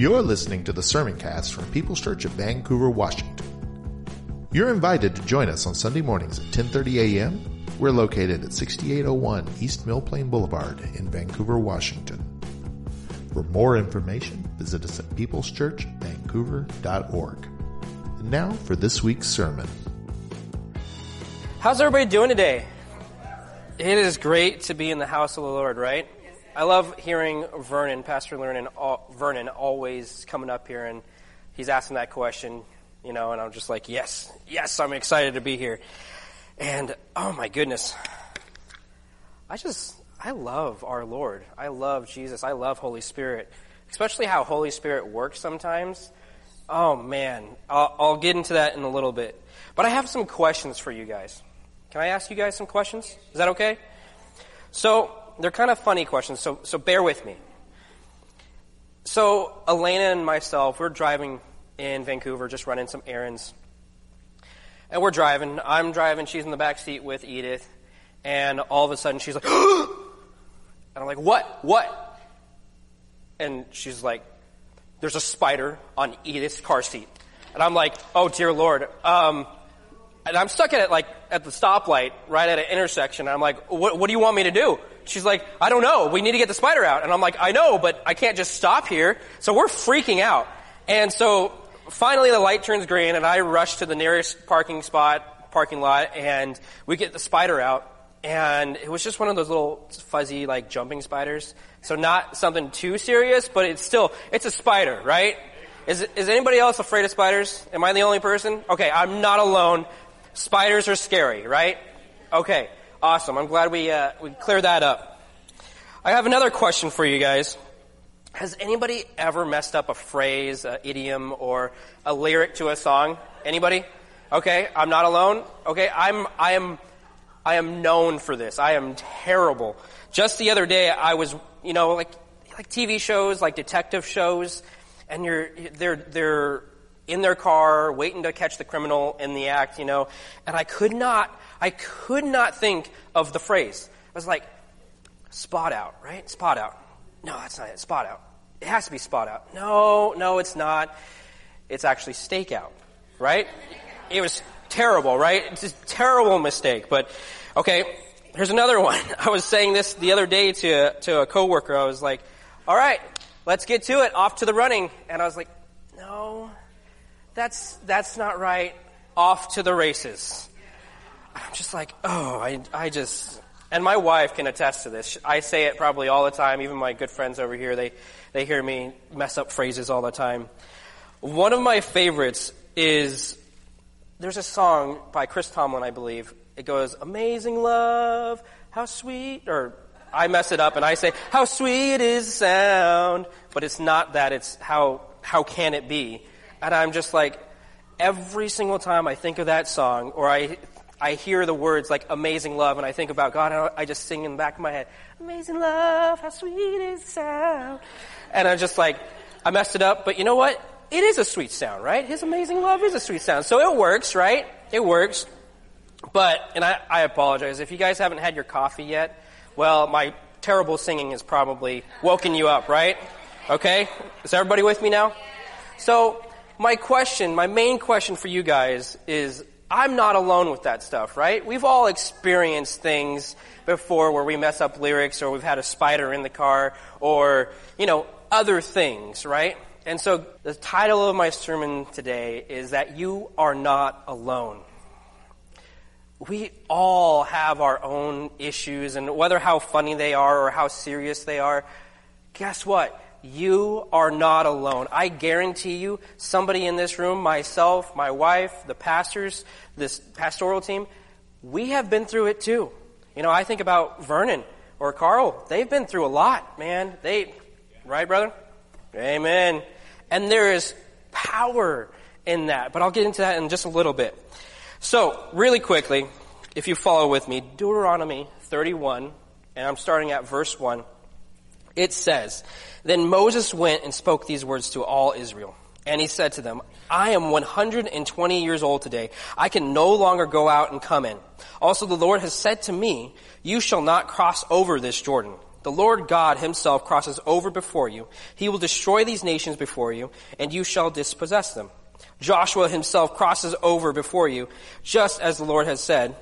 You're listening to the sermon cast from People's Church of Vancouver, Washington. You're invited to join us on Sunday mornings at 10:30 a.m. We're located at 6801 East Mill Plain Boulevard in Vancouver, Washington. For more information, visit us at peopleschurchvancouver.org. And now for this week's sermon. How's everybody doing today? It is great to be in the house of the Lord, right? I love hearing Vernon, Pastor Vernon, Vernon, always coming up here and he's asking that question, you know, and I'm just like, yes, yes, I'm excited to be here. And oh my goodness, I just, I love our Lord. I love Jesus. I love Holy Spirit, especially how Holy Spirit works sometimes. Oh man, I'll, I'll get into that in a little bit. But I have some questions for you guys. Can I ask you guys some questions? Is that okay? So, they're kind of funny questions, so, so bear with me. So, Elena and myself, we're driving in Vancouver, just running some errands. And we're driving. I'm driving. She's in the back seat with Edith. And all of a sudden, she's like, and I'm like, what? What? And she's like, there's a spider on Edith's car seat. And I'm like, oh dear Lord. Um, and I'm stuck at it like at the stoplight, right at an intersection. I'm like, what, what do you want me to do? She's like, I don't know. We need to get the spider out. And I'm like, I know, but I can't just stop here. So we're freaking out. And so finally the light turns green and I rush to the nearest parking spot, parking lot, and we get the spider out. And it was just one of those little fuzzy, like jumping spiders. So not something too serious, but it's still, it's a spider, right? Is, is anybody else afraid of spiders? Am I the only person? Okay, I'm not alone. Spiders are scary, right? Okay. Awesome. I'm glad we, uh, we cleared that up. I have another question for you guys. Has anybody ever messed up a phrase, an idiom, or a lyric to a song? Anybody? Okay, I'm not alone. Okay, I'm, I am, I am known for this. I am terrible. Just the other day, I was, you know, like, like TV shows, like detective shows, and you're, they're, they're in their car, waiting to catch the criminal in the act, you know, and I could not I could not think of the phrase. I was like, spot out, right? Spot out. No, that's not it. Spot out. It has to be spot out. No, no, it's not. It's actually stakeout, right? It was terrible, right? It's a terrible mistake. But okay, here's another one. I was saying this the other day to to a coworker. I was like, "All right, let's get to it. Off to the running." And I was like, "No, that's that's not right. Off to the races." I'm just like, oh, I, I just, and my wife can attest to this. I say it probably all the time. Even my good friends over here, they, they hear me mess up phrases all the time. One of my favorites is, there's a song by Chris Tomlin, I believe. It goes, amazing love, how sweet, or I mess it up and I say, how sweet is sound. But it's not that, it's how, how can it be? And I'm just like, every single time I think of that song, or I I hear the words like amazing love and I think about God and I just sing in the back of my head, amazing love, how sweet is sound. And I'm just like, I messed it up, but you know what? It is a sweet sound, right? His amazing love is a sweet sound. So it works, right? It works. But, and I, I apologize, if you guys haven't had your coffee yet, well, my terrible singing has probably woken you up, right? Okay? Is everybody with me now? So, my question, my main question for you guys is, I'm not alone with that stuff, right? We've all experienced things before where we mess up lyrics or we've had a spider in the car or, you know, other things, right? And so the title of my sermon today is that you are not alone. We all have our own issues and whether how funny they are or how serious they are, guess what? You are not alone. I guarantee you, somebody in this room, myself, my wife, the pastors, this pastoral team, we have been through it too. You know, I think about Vernon or Carl. They've been through a lot, man. They, right, brother? Amen. And there is power in that, but I'll get into that in just a little bit. So, really quickly, if you follow with me, Deuteronomy 31, and I'm starting at verse 1. It says, Then Moses went and spoke these words to all Israel. And he said to them, I am 120 years old today. I can no longer go out and come in. Also the Lord has said to me, you shall not cross over this Jordan. The Lord God himself crosses over before you. He will destroy these nations before you, and you shall dispossess them. Joshua himself crosses over before you, just as the Lord has said.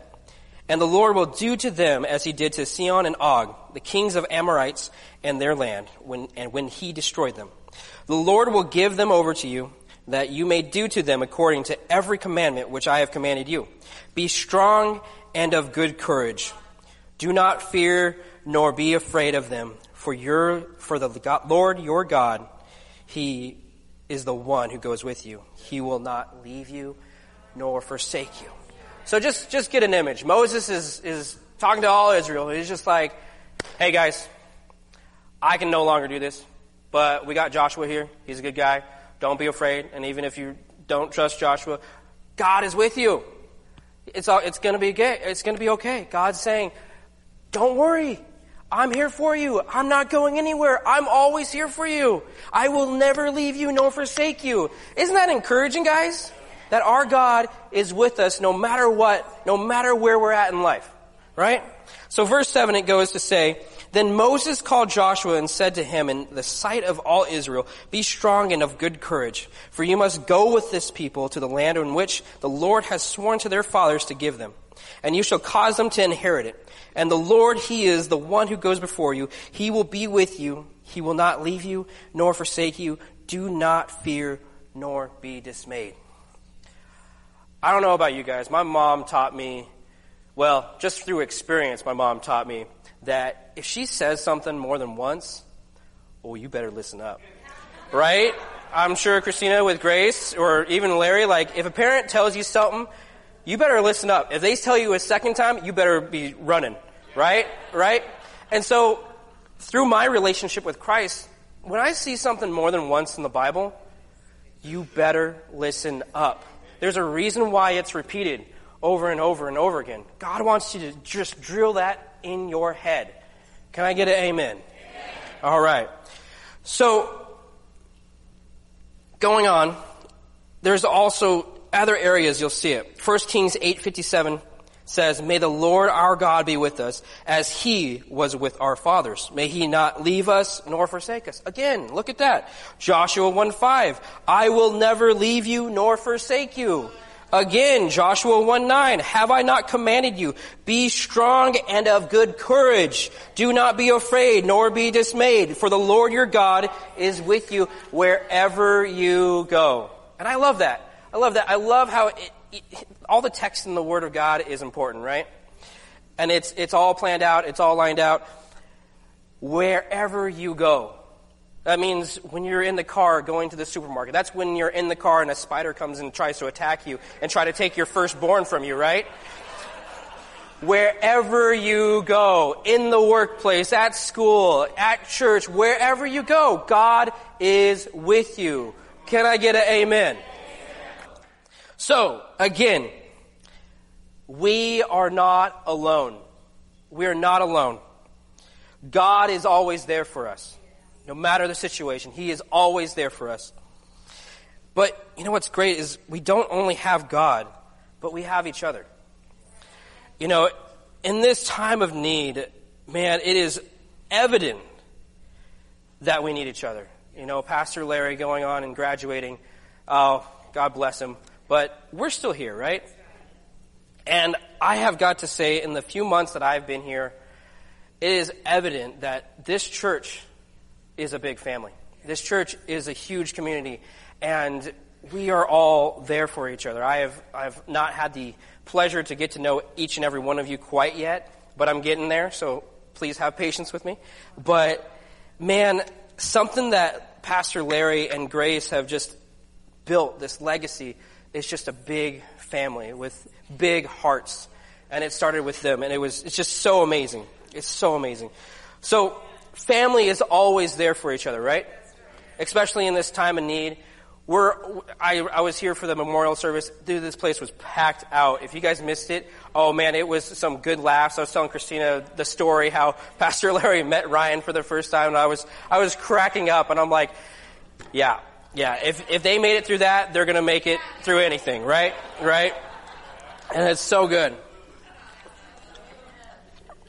And the Lord will do to them as he did to Sihon and Og, the kings of Amorites and their land, when, and when he destroyed them. The Lord will give them over to you, that you may do to them according to every commandment which I have commanded you. Be strong and of good courage. Do not fear nor be afraid of them, for your, for the God, Lord your God, he is the one who goes with you. He will not leave you nor forsake you. So just, just get an image. Moses is, is talking to all Israel. He's just like, hey guys, I can no longer do this, but we got Joshua here. He's a good guy. Don't be afraid. And even if you don't trust Joshua, God is with you. It's, all, it's gonna be okay. It's gonna be okay. God's saying, don't worry. I'm here for you. I'm not going anywhere. I'm always here for you. I will never leave you nor forsake you. Isn't that encouraging, guys? That our God is with us no matter what, no matter where we're at in life. Right? So verse 7 it goes to say, Then Moses called Joshua and said to him in the sight of all Israel, Be strong and of good courage, for you must go with this people to the land in which the Lord has sworn to their fathers to give them. And you shall cause them to inherit it. And the Lord, He is the one who goes before you. He will be with you. He will not leave you nor forsake you. Do not fear nor be dismayed. I don't know about you guys. My mom taught me, well, just through experience, my mom taught me that if she says something more than once, oh, you better listen up. Right? I'm sure Christina with Grace or even Larry, like, if a parent tells you something, you better listen up. If they tell you a second time, you better be running. Right? Right? And so, through my relationship with Christ, when I see something more than once in the Bible, you better listen up. There's a reason why it's repeated over and over and over again. God wants you to just drill that in your head. Can I get an amen? amen. All right. So, going on, there's also other areas you'll see it. 1 Kings 8:57 says, May the Lord our God be with us as he was with our fathers. May he not leave us nor forsake us. Again, look at that. Joshua 1 5. I will never leave you nor forsake you. Again, Joshua 1 9. Have I not commanded you? Be strong and of good courage. Do not be afraid nor be dismayed, for the Lord your God is with you wherever you go. And I love that. I love that. I love how it, all the text in the Word of God is important, right? And it's, it's all planned out, it's all lined out. Wherever you go. That means when you're in the car going to the supermarket. That's when you're in the car and a spider comes and tries to attack you and try to take your firstborn from you, right? Wherever you go, in the workplace, at school, at church, wherever you go, God is with you. Can I get an amen? So, again, we are not alone. We are not alone. God is always there for us. No matter the situation, He is always there for us. But you know what's great is we don't only have God, but we have each other. You know, in this time of need, man, it is evident that we need each other. You know, Pastor Larry going on and graduating, oh, God bless him. But we're still here, right? And I have got to say, in the few months that I've been here, it is evident that this church is a big family. This church is a huge community, and we are all there for each other. I have, I have not had the pleasure to get to know each and every one of you quite yet, but I'm getting there, so please have patience with me. But, man, something that Pastor Larry and Grace have just built, this legacy, it's just a big family with big hearts. And it started with them, and it was, it's just so amazing. It's so amazing. So, family is always there for each other, right? especially in this time of need. We're, I, I was here for the memorial service. Dude, this place was packed out. If you guys missed it, oh man, it was some good laughs. I was telling Christina the story how Pastor Larry met Ryan for the first time and I was, I was cracking up and I'm like, yeah, yeah, if, if they made it through that, they're gonna make it through anything, right? Right? And it's so good.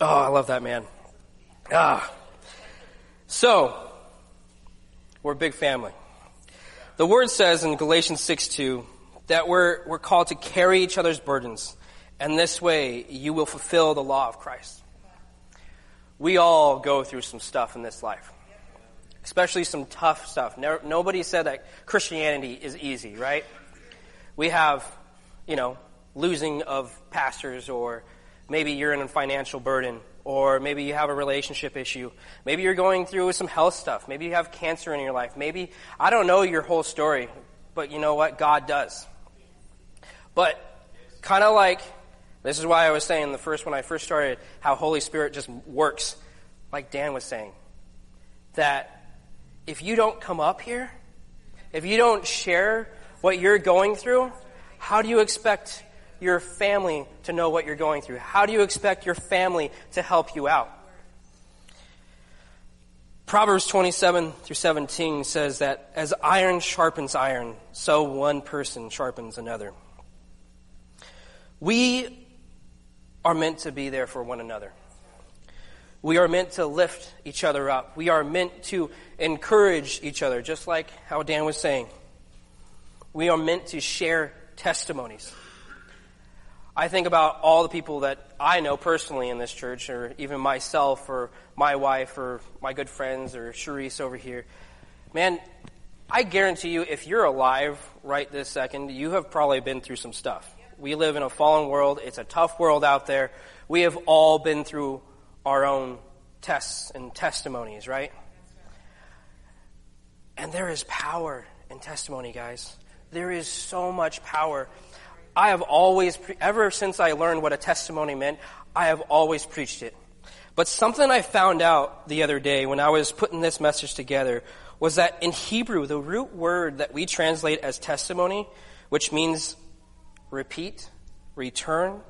Oh, I love that man. Ah. So, we're a big family. The word says in Galatians 6 2 that we're, we're called to carry each other's burdens, and this way you will fulfill the law of Christ. We all go through some stuff in this life, especially some tough stuff. nobody said that Christianity is easy, right? We have, you know, losing of pastors, or maybe you're in a financial burden, or maybe you have a relationship issue. Maybe you're going through some health stuff. Maybe you have cancer in your life. Maybe, I don't know your whole story, but you know what? God does. But, kind of like, this is why I was saying the first, when I first started, how Holy Spirit just works, like Dan was saying. That if you don't come up here, if you don't share what you're going through, how do you expect your family to know what you're going through? How do you expect your family to help you out? Proverbs 27 through 17 says that as iron sharpens iron, so one person sharpens another. We are meant to be there for one another. We are meant to lift each other up. We are meant to encourage each other, just like how Dan was saying. We are meant to share testimonies. I think about all the people that I know personally in this church, or even myself, or my wife, or my good friends, or Charisse over here. Man, I guarantee you, if you're alive right this second, you have probably been through some stuff. We live in a fallen world. It's a tough world out there. We have all been through our own tests and testimonies, right? And there is power in testimony, guys. There is so much power. I have always, ever since I learned what a testimony meant, I have always preached it. But something I found out the other day when I was putting this message together was that in Hebrew, the root word that we translate as testimony, which means repeat, return,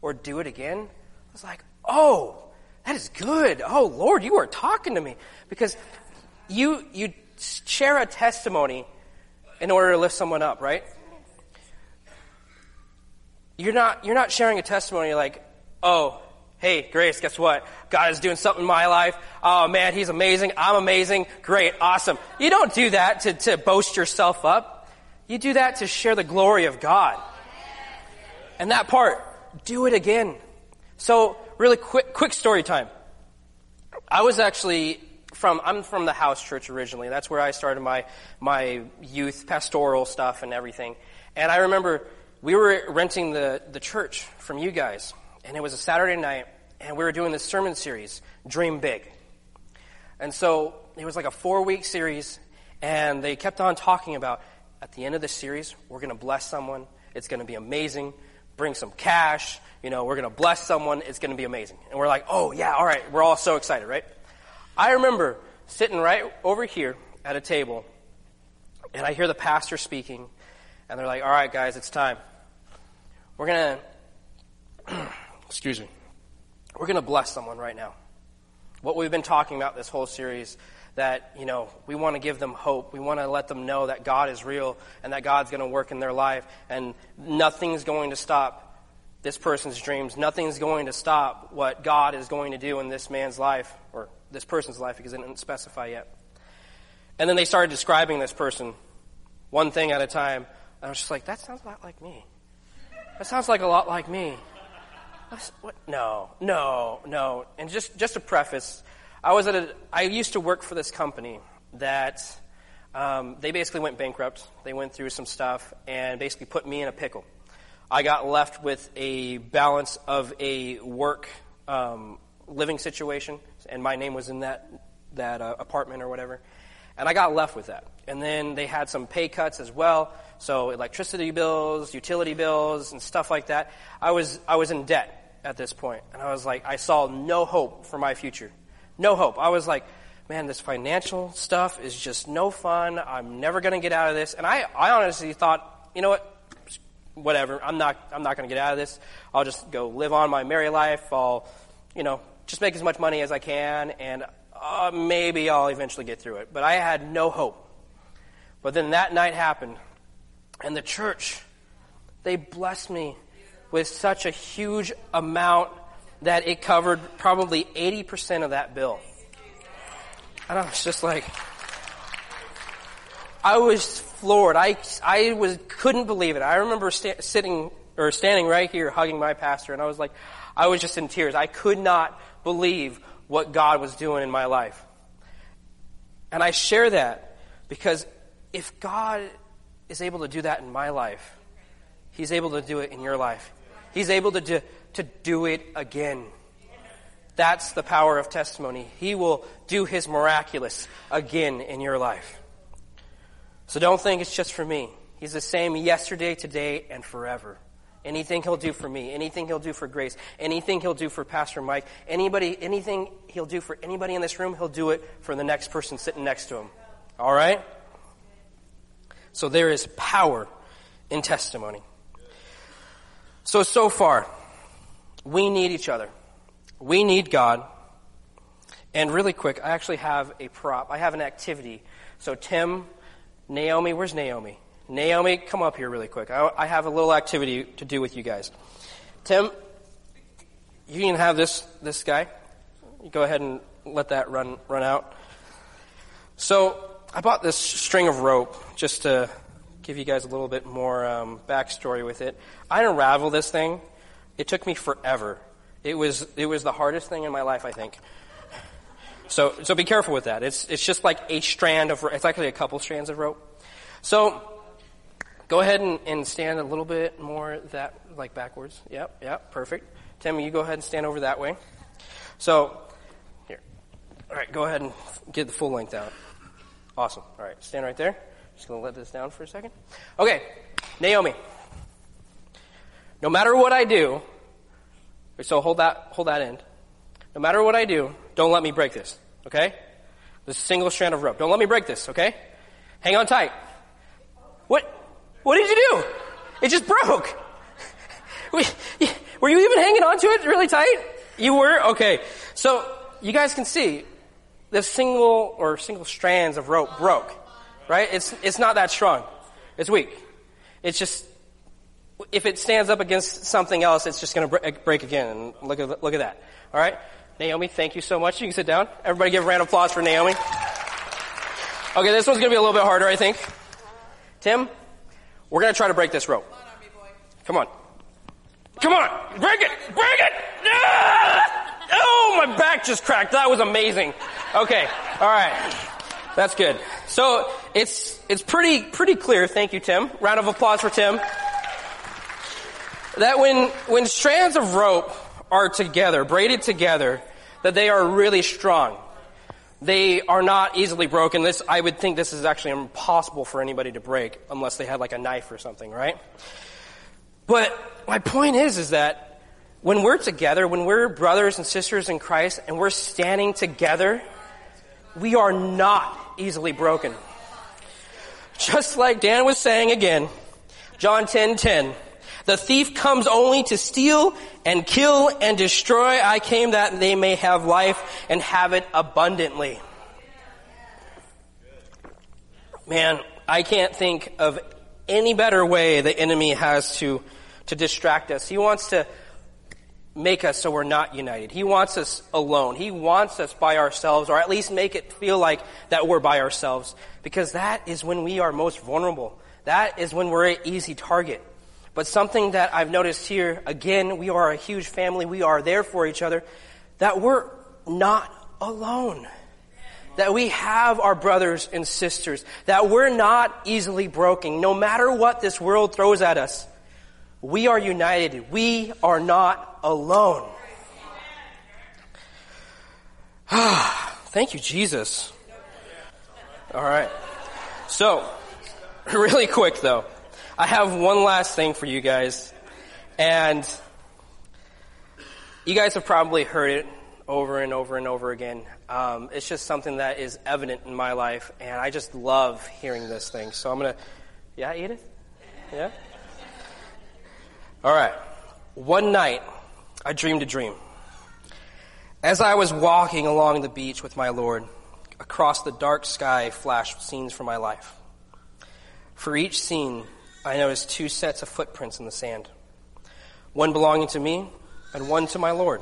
or do it again, I was like, oh, that is good. Oh, Lord, you are talking to me. Because you, you share a testimony in order to lift someone up, right? You're not, you're not sharing a testimony like, oh, hey, Grace, guess what? God is doing something in my life. Oh man, He's amazing. I'm amazing. Great. Awesome. You don't do that to, to boast yourself up. You do that to share the glory of God. And that part, do it again. So, really quick, quick story time. I was actually from, I'm from the house church originally. That's where I started my, my youth pastoral stuff and everything. And I remember we were renting the, the church from you guys, and it was a Saturday night, and we were doing this sermon series, Dream Big. And so it was like a four week series, and they kept on talking about at the end of the series, we're going to bless someone. It's going to be amazing. Bring some cash. You know, we're going to bless someone. It's going to be amazing. And we're like, oh, yeah, all right. We're all so excited, right? I remember sitting right over here at a table, and I hear the pastor speaking, and they're like, all right, guys, it's time. We're going to, excuse me, we're going to bless someone right now. What we've been talking about this whole series, that, you know, we want to give them hope. We want to let them know that God is real and that God's going to work in their life and nothing's going to stop this person's dreams. Nothing's going to stop what God is going to do in this man's life or this person's life because it didn't specify yet. And then they started describing this person one thing at a time. I was just like, that sounds a lot like me. That sounds like a lot like me. What? No, no, no. And just, just to preface, I was at a, I used to work for this company that, um, they basically went bankrupt. They went through some stuff and basically put me in a pickle. I got left with a balance of a work, um, living situation, and my name was in that, that uh, apartment or whatever. And I got left with that. And then they had some pay cuts as well. So electricity bills, utility bills, and stuff like that. I was, I was in debt at this. And I was like, I saw no hope for my future. No hope. I was like, man, this financial stuff is just no fun. I'm never going to get out of this. And I, I honestly thought, you know what? Whatever. I'm not, I'm not going to get out of this. I'll just go live on my merry life. I'll, you know, just make as much money as I can and uh, maybe I'll eventually get through it. But I had no hope. But then that night happened and the church, they blessed me with such a huge amount that it covered probably 80% of that bill. And I was just like, I was floored. I, I was, couldn't believe it. I remember sta- sitting or standing right here hugging my pastor and I was like, I was just in tears. I could not believe what God was doing in my life. And I share that because if God is able to do that in my life, He's able to do it in your life. He's able to do, to do it again. That's the power of testimony. He will do His miraculous again in your life. So don't think it's just for me. He's the same yesterday, today, and forever. Anything he'll do for me, anything he'll do for Grace, anything he'll do for Pastor Mike, anybody, anything he'll do for anybody in this room, he'll do it for the next person sitting next to him. All right? So there is power in testimony. So, so far, we need each other. We need God. And really quick, I actually have a prop. I have an activity. So, Tim, Naomi, where's Naomi? Naomi, come up here really quick. I, I have a little activity to do with you guys. Tim, you can have this this guy. You go ahead and let that run run out. So I bought this string of rope just to give you guys a little bit more um, backstory with it. I unraveled this thing. It took me forever. It was it was the hardest thing in my life, I think. So so be careful with that. It's it's just like a strand of it's actually a couple strands of rope. So Go ahead and, and stand a little bit more that like backwards. Yep, yep, perfect. Tim, you go ahead and stand over that way. So, here. All right, go ahead and get the full length out. Awesome. All right, stand right there. Just to let this down for a second. Okay, Naomi. No matter what I do, so hold that hold that end. No matter what I do, don't let me break this. Okay? This single strand of rope. Don't let me break this. Okay? Hang on tight. What? What did you do? It just broke. Were you even hanging on to it really tight? You were? Okay. So, you guys can see, the single or single strands of rope broke. Right? It's, it's not that strong. It's weak. It's just, if it stands up against something else, it's just going to break again. And look at, look at that. All right? Naomi, thank you so much. You can sit down. Everybody give a round of applause for Naomi. Okay, this one's going to be a little bit harder, I think. Tim? We're going to try to break this rope. Come on. Come on. Break it. Break it. Ah! Oh, my back just cracked. That was amazing. Okay. All right. That's good. So it's, it's pretty, pretty clear. Thank you, Tim. Round of applause for Tim. That when, when strands of rope are together, braided together, that they are really strong. They are not easily broken. This, I would think this is actually impossible for anybody to break unless they had like a knife or something, right? But my point is, is that when we're together, when we're brothers and sisters in Christ and we're standing together, we are not easily broken. Just like Dan was saying again, John 10, 10, the thief comes only to steal and kill and destroy. I came that they may have life and have it abundantly. Man, I can't think of any better way the enemy has to, to distract us. He wants to make us so we're not united. He wants us alone. He wants us by ourselves, or at least make it feel like that we're by ourselves. Because that is when we are most vulnerable. That is when we're an easy target. But something that I've noticed here, again, we are a huge family. We are there for each other. That we're not alone. That we have our brothers and sisters. That we're not easily broken. No matter what this world throws at us, we are united. We are not alone. Thank you, Jesus. All right. So, really quick though. I have one last thing for you guys. And you guys have probably heard it over and over and over again. Um, it's just something that is evident in my life, and I just love hearing this thing. So I'm going to, yeah, Edith? Yeah? All right. One night, I dreamed a dream. As I was walking along the beach with my Lord, across the dark sky flashed scenes from my life. For each scene, I noticed two sets of footprints in the sand one belonging to me and one to my Lord.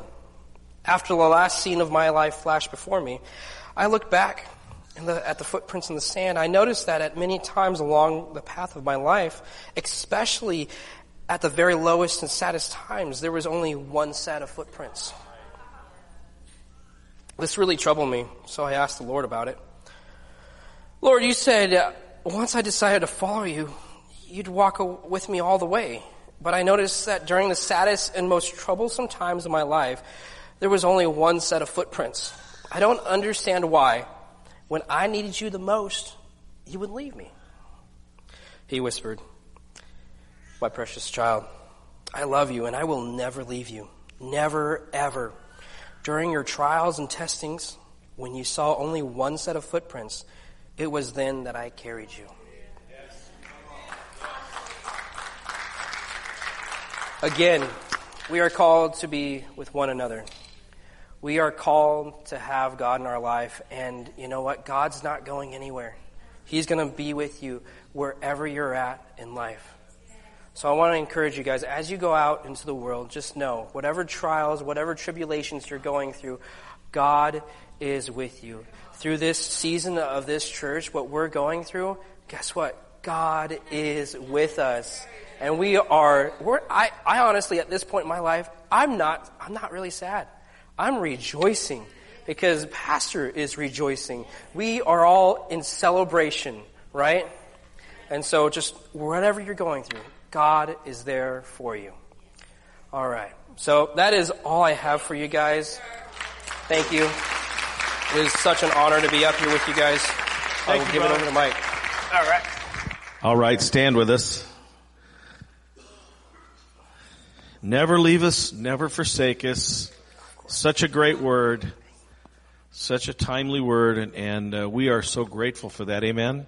After the last scene of my life flashed before me, I looked back at the footprints in the sand. I noticed that at many times along the path of my life, especially at the very lowest and saddest times, there was only one set of footprints. This really troubled me, so I asked the Lord about it. Lord, you said uh, once I decided to follow you, you'd walk with me all the way. But I noticed that during the saddest and most troublesome times of my life, there was only one set of footprints. I don't understand why, when I needed you the most, you would leave me. He whispered, My precious child, I love you and I will never leave you. Never, ever. During your trials and testings, when you saw only one set of footprints, it was then that I carried you. Again, we are called to be with one another. We are called to have God in our life, and you know what? God's not going anywhere. He's going to be with you wherever you're at in life. So I want to encourage you guys, as you go out into the world, just know whatever trials, whatever tribulations you're going through, God is with you. Through this season of this church, what we're going through, guess what? God is with us and we are, I, I honestly, at this point in my life, I'm not, I'm not really sad. I'm rejoicing because Pastor is rejoicing. We are all in celebration, right? And so just whatever you're going through, God is there for you. All right. So that is all I have for you guys. Thank you. It is such an honor to be up here with you guys. Thank I will you, give brother. it over to Mike. All right. Stand with us. Never leave us, never forsake us. Such a great word. Such a timely word, and, and uh, we are so grateful for that. Amen.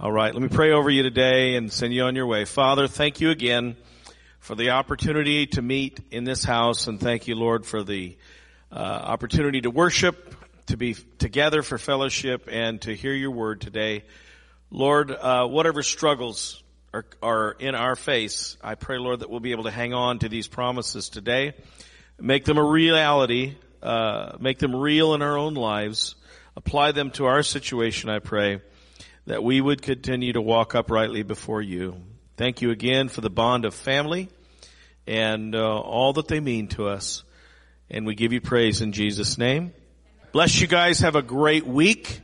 All right, let me pray over you today and send you on your way. Father, thank you again for the opportunity to meet in this house, and thank you, Lord, for the uh, opportunity to worship, to be together for fellowship, and to hear your word today. Lord, uh, whatever struggles are, are in our face, I pray, Lord, that we'll be able to hang on to these promises today, make them a reality, uh, make them real in our own lives, apply them to our situation, I pray, that we would continue to walk uprightly before you. Thank you again for the bond of family and uh, all that they mean to us. And we give you praise in Jesus' name. Bless you guys. Have a great week.